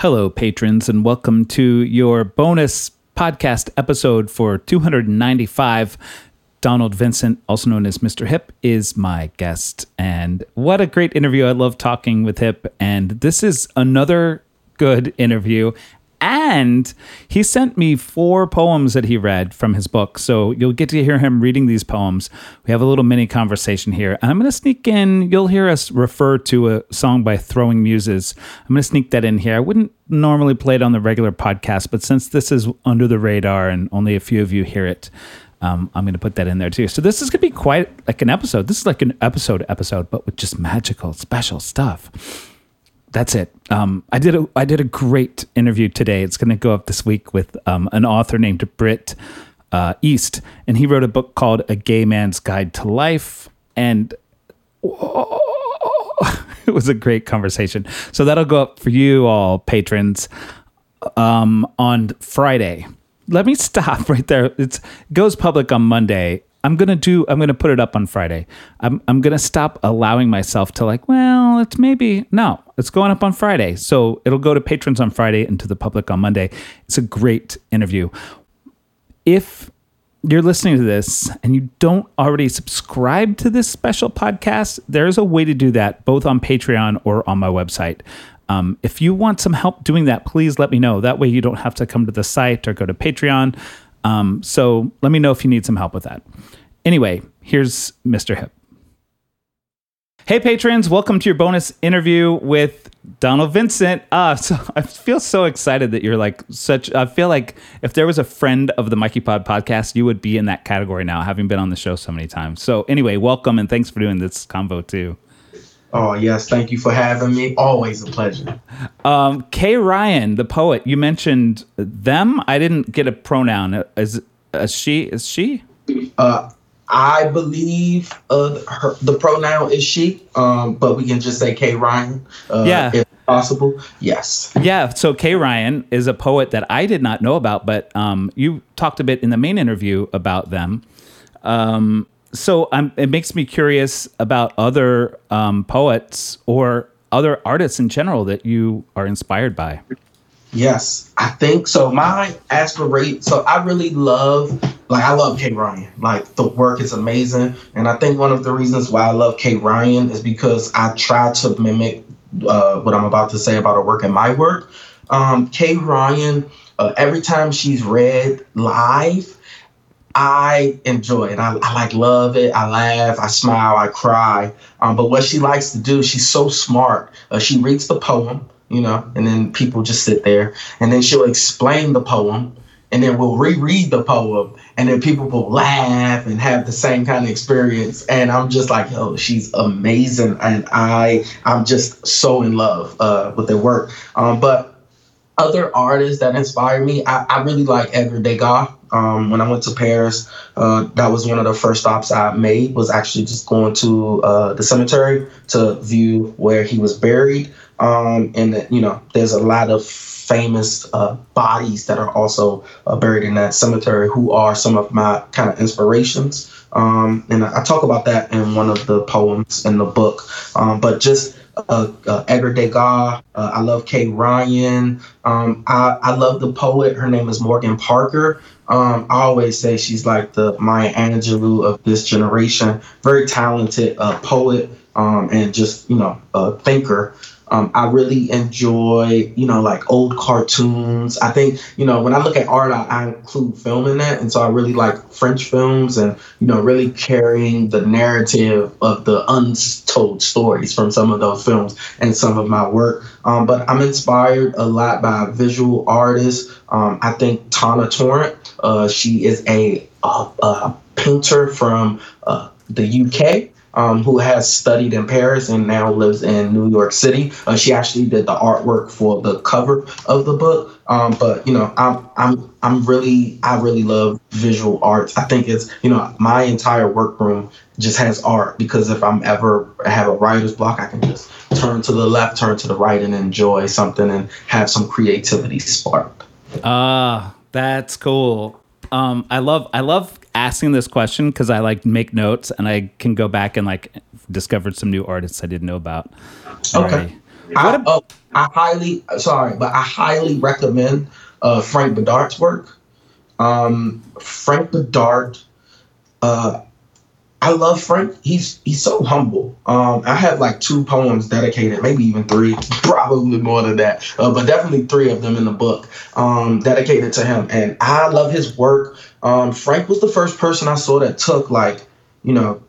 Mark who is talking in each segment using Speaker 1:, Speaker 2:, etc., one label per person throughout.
Speaker 1: Hello, patrons, and welcome to your bonus podcast episode for 295. Donald Vincent, also known as Mr. Hip, is my guest. And what a great interview. I love talking with Hip. And this is another good interview. And he sent me four poems that he read from his book. So you'll get to hear him reading these poems. We have a little mini conversation here. And I'm going to sneak in, you'll hear us refer to a song by Throwing Muses. I'm going to sneak that in here. I wouldn't normally play it on the regular podcast, but since this is under the radar and only a few of you hear it, um, I'm going to put that in there too. So this is going to be quite like an episode. This is like an episode episode, but with just magical, special stuff. That's it. Um, I did a I did a great interview today. It's going to go up this week with um, an author named Britt uh, East, and he wrote a book called A Gay Man's Guide to Life, and it was a great conversation. So that'll go up for you all patrons um, on Friday let me stop right there. It's, it goes public on Monday. I'm gonna do. I'm gonna put it up on Friday. I'm I'm gonna stop allowing myself to like. Well, it's maybe no. It's going up on Friday, so it'll go to patrons on Friday and to the public on Monday. It's a great interview. If you're listening to this and you don't already subscribe to this special podcast, there's a way to do that both on Patreon or on my website. Um, if you want some help doing that, please let me know. That way you don't have to come to the site or go to Patreon. Um, so let me know if you need some help with that. Anyway, here's Mr. Hip. Hey, patrons, welcome to your bonus interview with Donald Vincent. Uh, so I feel so excited that you're like such. I feel like if there was a friend of the Mikey Pod podcast, you would be in that category now, having been on the show so many times. So, anyway, welcome and thanks for doing this convo too.
Speaker 2: Oh yes, thank you for having me. Always a pleasure.
Speaker 1: Um, Kay Ryan, the poet, you mentioned them. I didn't get a pronoun. Is, is she? Is she?
Speaker 2: Uh, I believe uh, her, the pronoun is she, um, but we can just say Kay Ryan. Uh,
Speaker 1: yeah.
Speaker 2: If possible, yes.
Speaker 1: Yeah. So Kay Ryan is a poet that I did not know about, but um, you talked a bit in the main interview about them. Um, so um, it makes me curious about other um, poets or other artists in general that you are inspired by.
Speaker 2: Yes, I think so. My aspirate, so I really love, like, I love Kay Ryan. Like, the work is amazing. And I think one of the reasons why I love Kay Ryan is because I try to mimic uh, what I'm about to say about her work in my work. Um, Kay Ryan, uh, every time she's read live, I enjoy it. I, I, like love it. I laugh. I smile. I cry. Um, but what she likes to do, she's so smart. Uh, she reads the poem, you know, and then people just sit there, and then she'll explain the poem, and then we'll reread the poem, and then people will laugh and have the same kind of experience. And I'm just like, yo, she's amazing, and I I'm just so in love uh, with their work. Um, but other artists that inspire me, I, I really like Edgar Degas. Um, when I went to Paris, uh, that was one of the first stops I made. Was actually just going to uh, the cemetery to view where he was buried. Um, and you know, there's a lot of famous uh, bodies that are also uh, buried in that cemetery who are some of my kind of inspirations. Um, and I, I, talk about that in one of the poems in the book. Um, but just uh, uh, Edgar Degas. Uh, I love Kay Ryan. Um, I, I love the poet. Her name is Morgan Parker. Um, I always say she's like the Maya Angelou of this generation. Very talented uh, poet um, and just you know a thinker. Um, I really enjoy, you know, like old cartoons. I think, you know, when I look at art, I, I, include film in that. And so I really like French films and, you know, really carrying the narrative of the untold stories from some of those films and some of my work. Um, but I'm inspired a lot by visual artists. Um, I think Tana Torrent, uh, she is a, a, a painter from uh, the UK um, who has studied in Paris and now lives in New York City. Uh, she actually did the artwork for the cover of the book. Um, but you know, I'm I'm I'm really I really love visual arts. I think it's you know my entire workroom just has art because if I'm ever have a writer's block, I can just turn to the left, turn to the right, and enjoy something and have some creativity spark.
Speaker 1: Ah, uh, that's cool. Um, I love I love asking this question because I like make notes and I can go back and like discovered some new artists I didn't know about.
Speaker 2: Okay. I, oh, I highly sorry, but I highly recommend uh, Frank Bidart's work. Um, Frank Bidart, uh, I love Frank. He's he's so humble. Um, I have like two poems dedicated, maybe even three, probably more than that, uh, but definitely three of them in the book um, dedicated to him. And I love his work. Um, Frank was the first person I saw that took like you know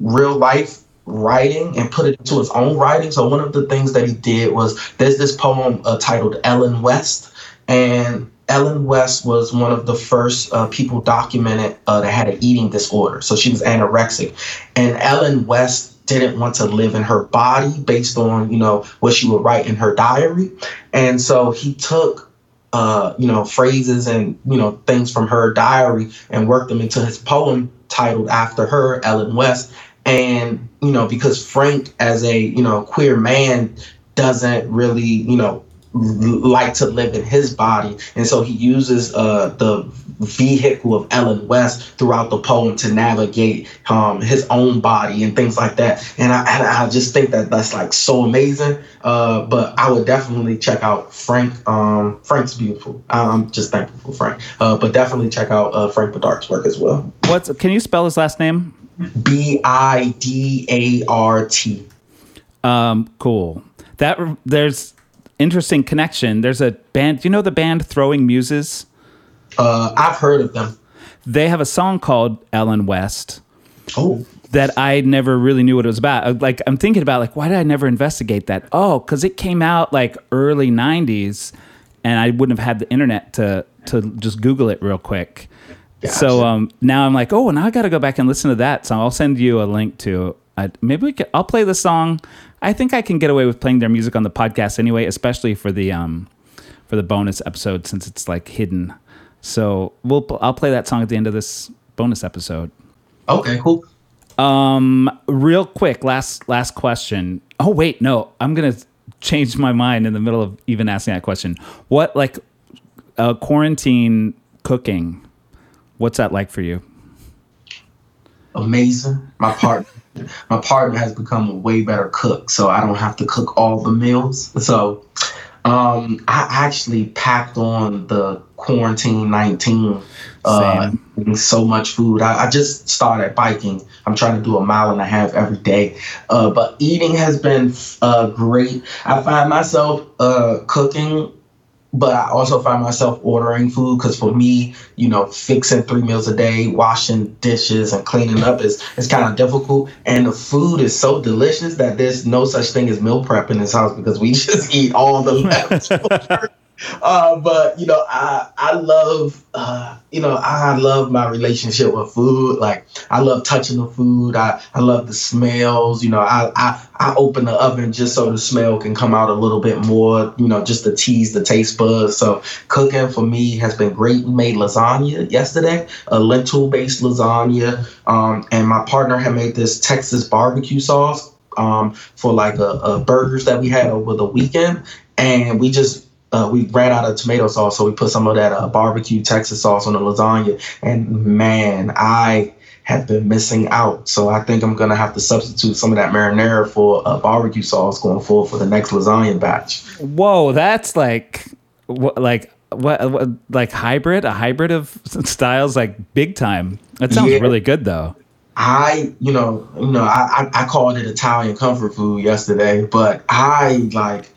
Speaker 2: real life writing and put it into his own writing. So one of the things that he did was there's this poem uh, titled Ellen West, and Ellen West was one of the first uh, people documented uh, that had an eating disorder. So she was anorexic. And Ellen West didn't want to live in her body based on, you know, what she would write in her diary. And so he took uh, you know, phrases and, you know, things from her diary and worked them into his poem titled after her, Ellen West. And, you know, because Frank as a, you know, queer man doesn't really, you know, like to live in his body. And so he uses uh, the vehicle of Ellen West throughout the poem to navigate um, his own body and things like that. And I, and I just think that that's like so amazing. Uh, but I would definitely check out Frank. Um, Frank's beautiful. I'm just thankful for Frank. Uh, but definitely check out uh, Frank Bidart's work as well.
Speaker 1: What's can you spell his last name?
Speaker 2: B I D A R T.
Speaker 1: Um, cool. That there's interesting connection. There's a band. You know the band Throwing Muses?
Speaker 2: Uh, I've heard of them.
Speaker 1: They have a song called Ellen West.
Speaker 2: Oh.
Speaker 1: That I never really knew what it was about. Uh, like I'm thinking about like why did I never investigate that? Oh, because it came out like early '90s, and I wouldn't have had the internet to to just Google it real quick. Gotcha. So um, now I'm like, oh, now I got to go back and listen to that song. I'll send you a link to. Uh, maybe we can. I'll play the song. I think I can get away with playing their music on the podcast anyway, especially for the um, for the bonus episode since it's like hidden. So we'll I'll play that song at the end of this bonus episode.
Speaker 2: Okay, cool.
Speaker 1: Um, real quick, last last question. Oh wait, no, I'm gonna change my mind in the middle of even asking that question. What like uh, quarantine cooking? What's that like for you?
Speaker 2: Amazing. My partner my partner has become a way better cook, so I don't have to cook all the meals. So um, I actually packed on the quarantine 19 uh, so much food. I, I, just started biking. I'm trying to do a mile and a half every day. Uh, but eating has been uh, great. I find myself uh, cooking but I also find myself ordering food because for me, you know, fixing three meals a day, washing dishes, and cleaning up is is kind of difficult. And the food is so delicious that there's no such thing as meal prep in this house because we just eat all the leftovers. Uh, but you know, I I love uh, you know I love my relationship with food. Like I love touching the food. I I love the smells. You know, I I I open the oven just so the smell can come out a little bit more. You know, just to tease the taste buds. So cooking for me has been great. We made lasagna yesterday, a lentil based lasagna, um, and my partner had made this Texas barbecue sauce um, for like a, a burgers that we had over the weekend, and we just uh, we ran out of tomato sauce, so we put some of that uh, barbecue Texas sauce on the lasagna. And man, I have been missing out. So I think I'm gonna have to substitute some of that marinara for a barbecue sauce going forward for the next lasagna batch.
Speaker 1: Whoa, that's like, like what, what, like hybrid, a hybrid of styles, like big time. That sounds yeah. really good though.
Speaker 2: I, you know, you know, I, I, I called it Italian comfort food yesterday, but I like,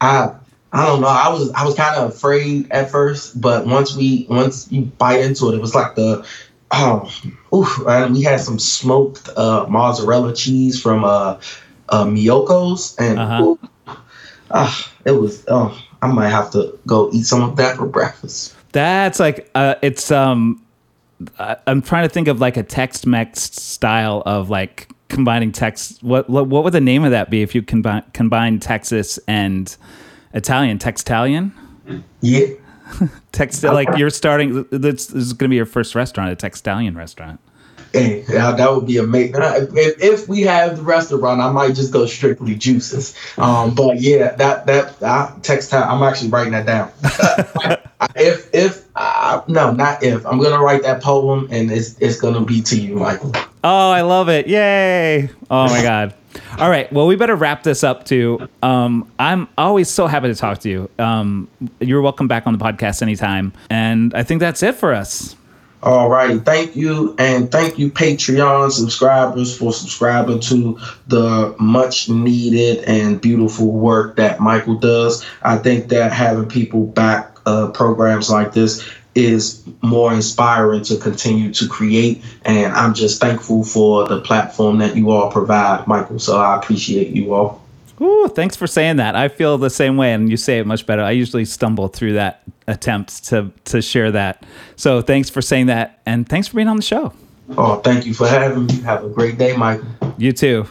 Speaker 2: I I don't know. I was I was kind of afraid at first, but once we once you bite into it, it was like the oh, oof, we had some smoked uh, mozzarella cheese from uh, uh Miyoko's, and uh-huh. uh, it was. Oh, I might have to go eat some of that for breakfast.
Speaker 1: That's like uh, it's um. I'm trying to think of like a Tex-Mex style of like combining Tex. What what would the name of that be if you combine combine Texas and Italian, Textalian?
Speaker 2: Yeah.
Speaker 1: Text like you're starting. This, this is going to be your first restaurant, a Textalian restaurant.
Speaker 2: Hey, that would be amazing. If, if, we have the restaurant, I might just go strictly juices. Um, but yeah, that that uh, textile. I'm actually writing that down. if if uh, no, not if. I'm gonna write that poem, and it's it's gonna be to you, Michael.
Speaker 1: Oh, I love it! Yay! Oh my god.
Speaker 3: All right. Well, we better wrap this up too. Um, I'm always so happy to talk to you. Um, you're welcome back on the podcast anytime. And I think that's it for us.
Speaker 1: All right. Thank you. And thank you, Patreon subscribers, for subscribing to the much needed and beautiful work that Michael does. I think that having people back uh, programs like this is more inspiring to continue to create. And I'm just thankful for the platform that you all provide, Michael. So I appreciate you all.
Speaker 3: Ooh, thanks for saying that. I feel the same way, and you say it much better. I usually stumble through that attempt to to share that. So thanks for saying that, and thanks for being on the show.
Speaker 1: Oh, thank you for having me. Have a great day, Michael.
Speaker 3: You too.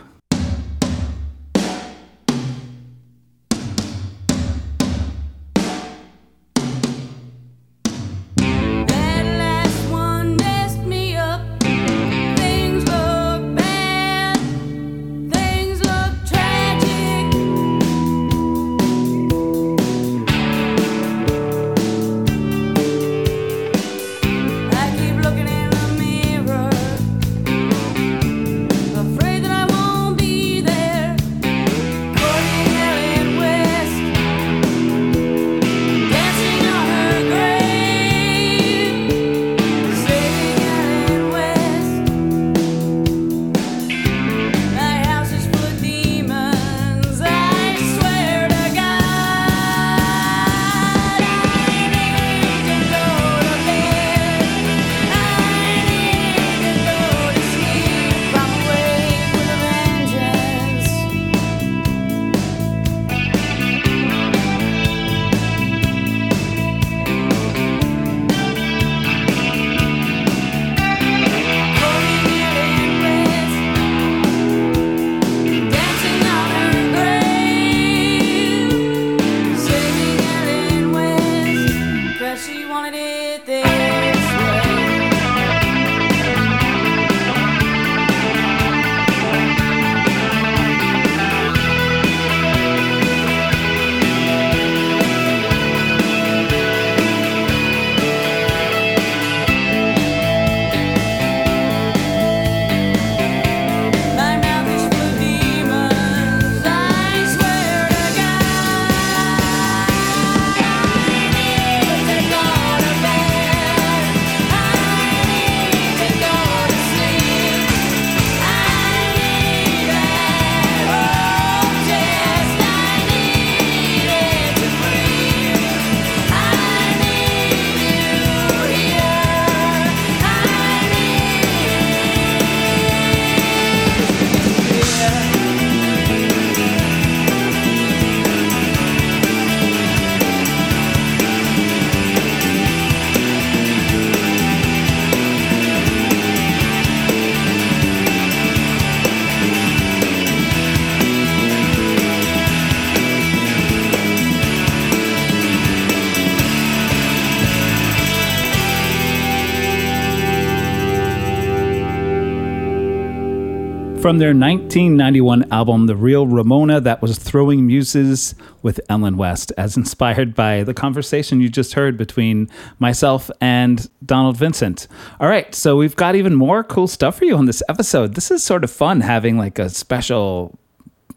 Speaker 3: From their 1991 album, The Real Ramona, that was Throwing Muses with Ellen West, as inspired by the conversation you just heard between myself and Donald Vincent. All right, so we've got even more cool stuff for you on this episode. This is sort of fun having like a special,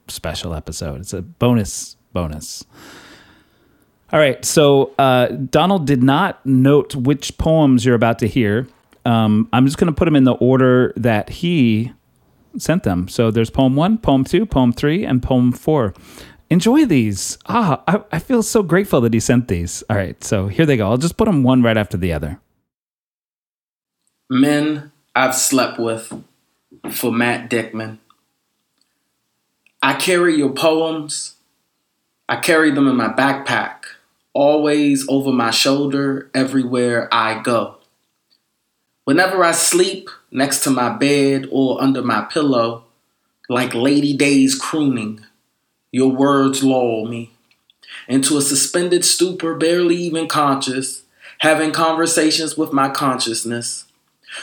Speaker 3: special episode. It's a bonus, bonus. All right, so uh, Donald did not note which poems you're about to hear. Um, I'm just going to put them in the order that he sent them. So there's poem one, poem two, poem three, and poem four. Enjoy these. Ah, I, I feel so grateful that he sent these. All right, so here they go. I'll just put them one right after the other.
Speaker 2: Men I've slept with for Matt Dickman. I carry your poems. I carry them in my backpack, always over my shoulder everywhere I go. Whenever I sleep next to my bed or under my pillow, like Lady Days crooning, your words lull me into a suspended stupor, barely even conscious, having conversations with my consciousness.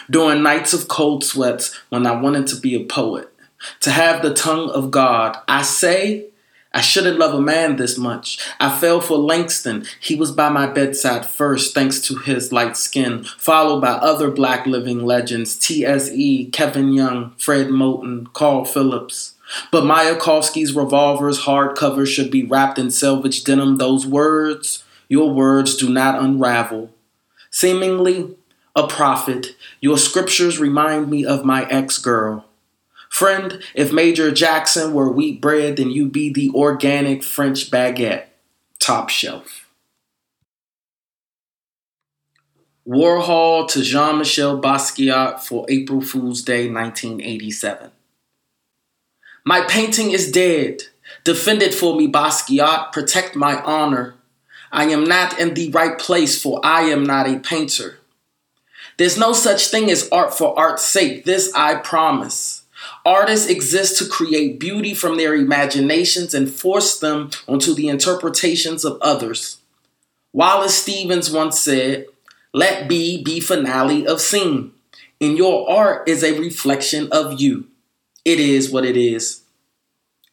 Speaker 2: During nights of cold sweats when I wanted to be a poet, to have the tongue of God, I say I shouldn't love a man this much. I fell for Langston. He was by my bedside first, thanks to his light skin, followed by other black living legends T.S.E., Kevin Young, Fred Moten, Carl Phillips. But Mayakovsky's revolver's hardcover should be wrapped in selvage denim. Those words, your words, do not unravel. Seemingly a prophet, your scriptures remind me of my ex girl. Friend, if Major Jackson were wheat bread, then you'd be the organic French baguette. Top shelf. Warhol to Jean Michel Basquiat for April Fool's Day 1987. My painting is dead. Defend it for me, Basquiat. Protect my honor. I am not in the right place, for I am not a painter. There's no such thing as art for art's sake. This I promise. Artists exist to create beauty from their imaginations and force them onto the interpretations of others. Wallace Stevens once said, Let be be finale of scene. And your art is a reflection of you. It is what it is.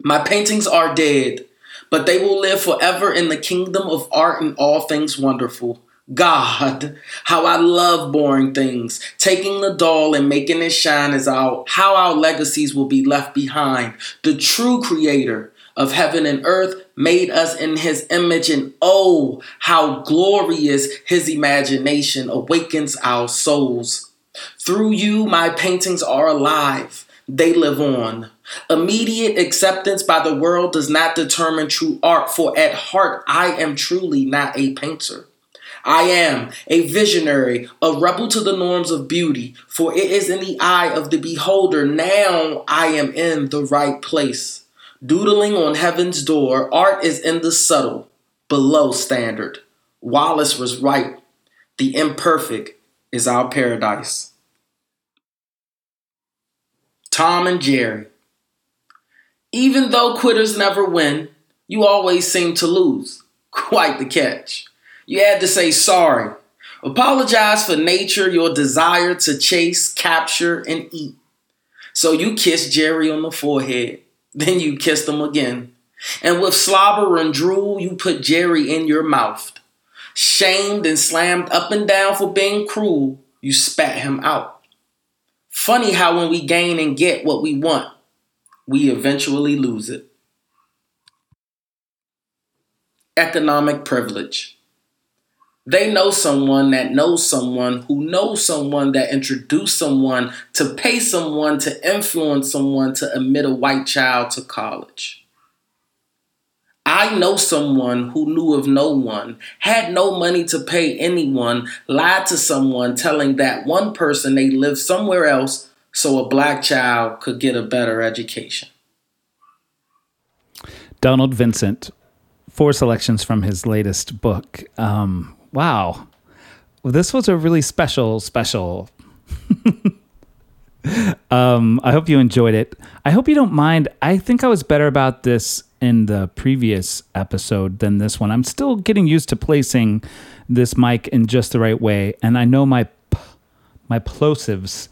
Speaker 2: My paintings are dead, but they will live forever in the kingdom of art and all things wonderful. God, how I love boring things. Taking the doll and making it shine is our how our legacies will be left behind. The true creator of heaven and earth made us in his image and oh, how glorious his imagination awakens our souls. Through you my paintings are alive they live on. Immediate acceptance by the world does not determine true art, for at heart, I am truly not a painter. I am a visionary, a rebel to the norms of beauty, for it is in the eye of the beholder. Now I am in the right place. Doodling on heaven's door, art is in the subtle, below standard. Wallace was right. The imperfect is our paradise. Tom and Jerry. Even though quitters never win, you always seem to lose. Quite the catch. You had to say sorry. Apologize for nature, your desire to chase, capture, and eat. So you kissed Jerry on the forehead. Then you kissed him again. And with slobber and drool, you put Jerry in your mouth. Shamed and slammed up and down for being cruel, you spat him out. Funny how when we gain and get what we want, we eventually lose it. Economic privilege. They know someone that knows someone who knows someone that introduced someone to pay someone to influence someone to admit a white child to college. I know someone who knew of no one, had no money to pay anyone, lied to someone telling that one person they lived somewhere else so a black child could get a better education.
Speaker 1: Donald Vincent, four selections from his latest book. Um, wow. Well, this was a really special, special. um, I hope you enjoyed it. I hope you don't mind. I think I was better about this in the previous episode than this one. I'm still getting used to placing this mic in just the right way, and I know my my plosives.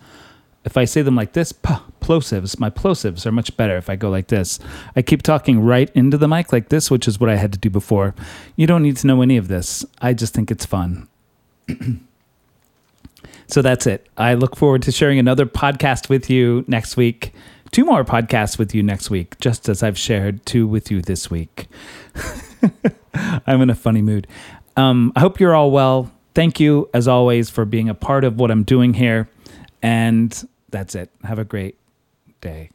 Speaker 1: If I say them like this, p- plosives, my plosives are much better if I go like this. I keep talking right into the mic like this, which is what I had to do before. You don't need to know any of this. I just think it's fun. so that's it. I look forward to sharing another podcast with you next week two more podcasts with you next week, just as I've shared two with you this week. I'm in a funny mood. Um, I hope you're all well. Thank you, as always, for being a part of what I'm doing here. And that's it. Have a great day.